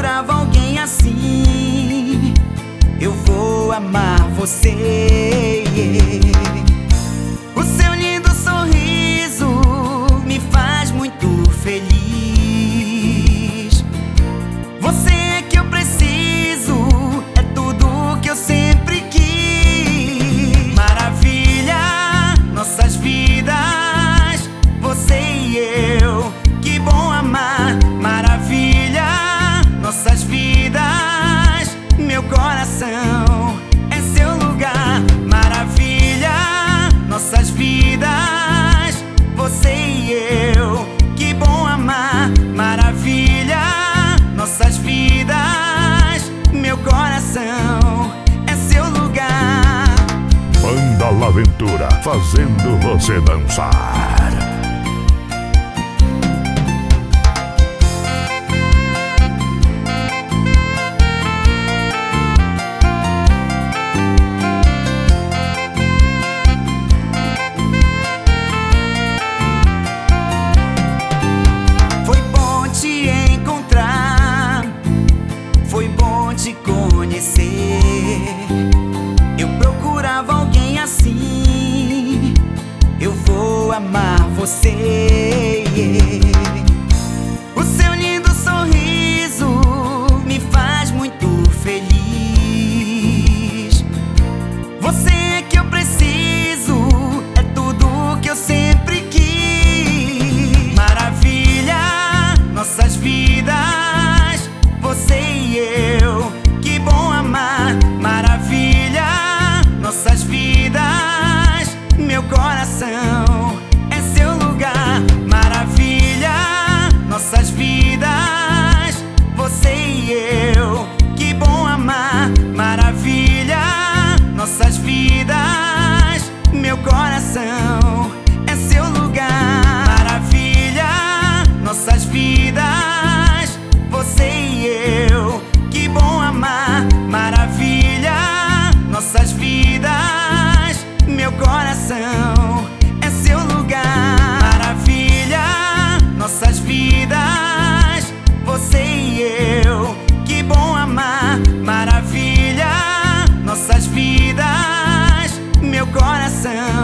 procurava alguém assim. Eu vou amar você. Coração é seu lugar. Maravilha, nossas vidas, você e eu. Que bom amar, maravilha, nossas vidas, meu coração é seu lugar. Banda Laventura, fazendo você dançar. Você. vidas, você e eu. Que bom amar, maravilha, nossas vidas, meu coração é seu lugar. Maravilha, nossas vidas, você e eu. Que bom amar, maravilha, nossas vidas, meu coração é seu lugar. Maravilha, nossas vidas. sound.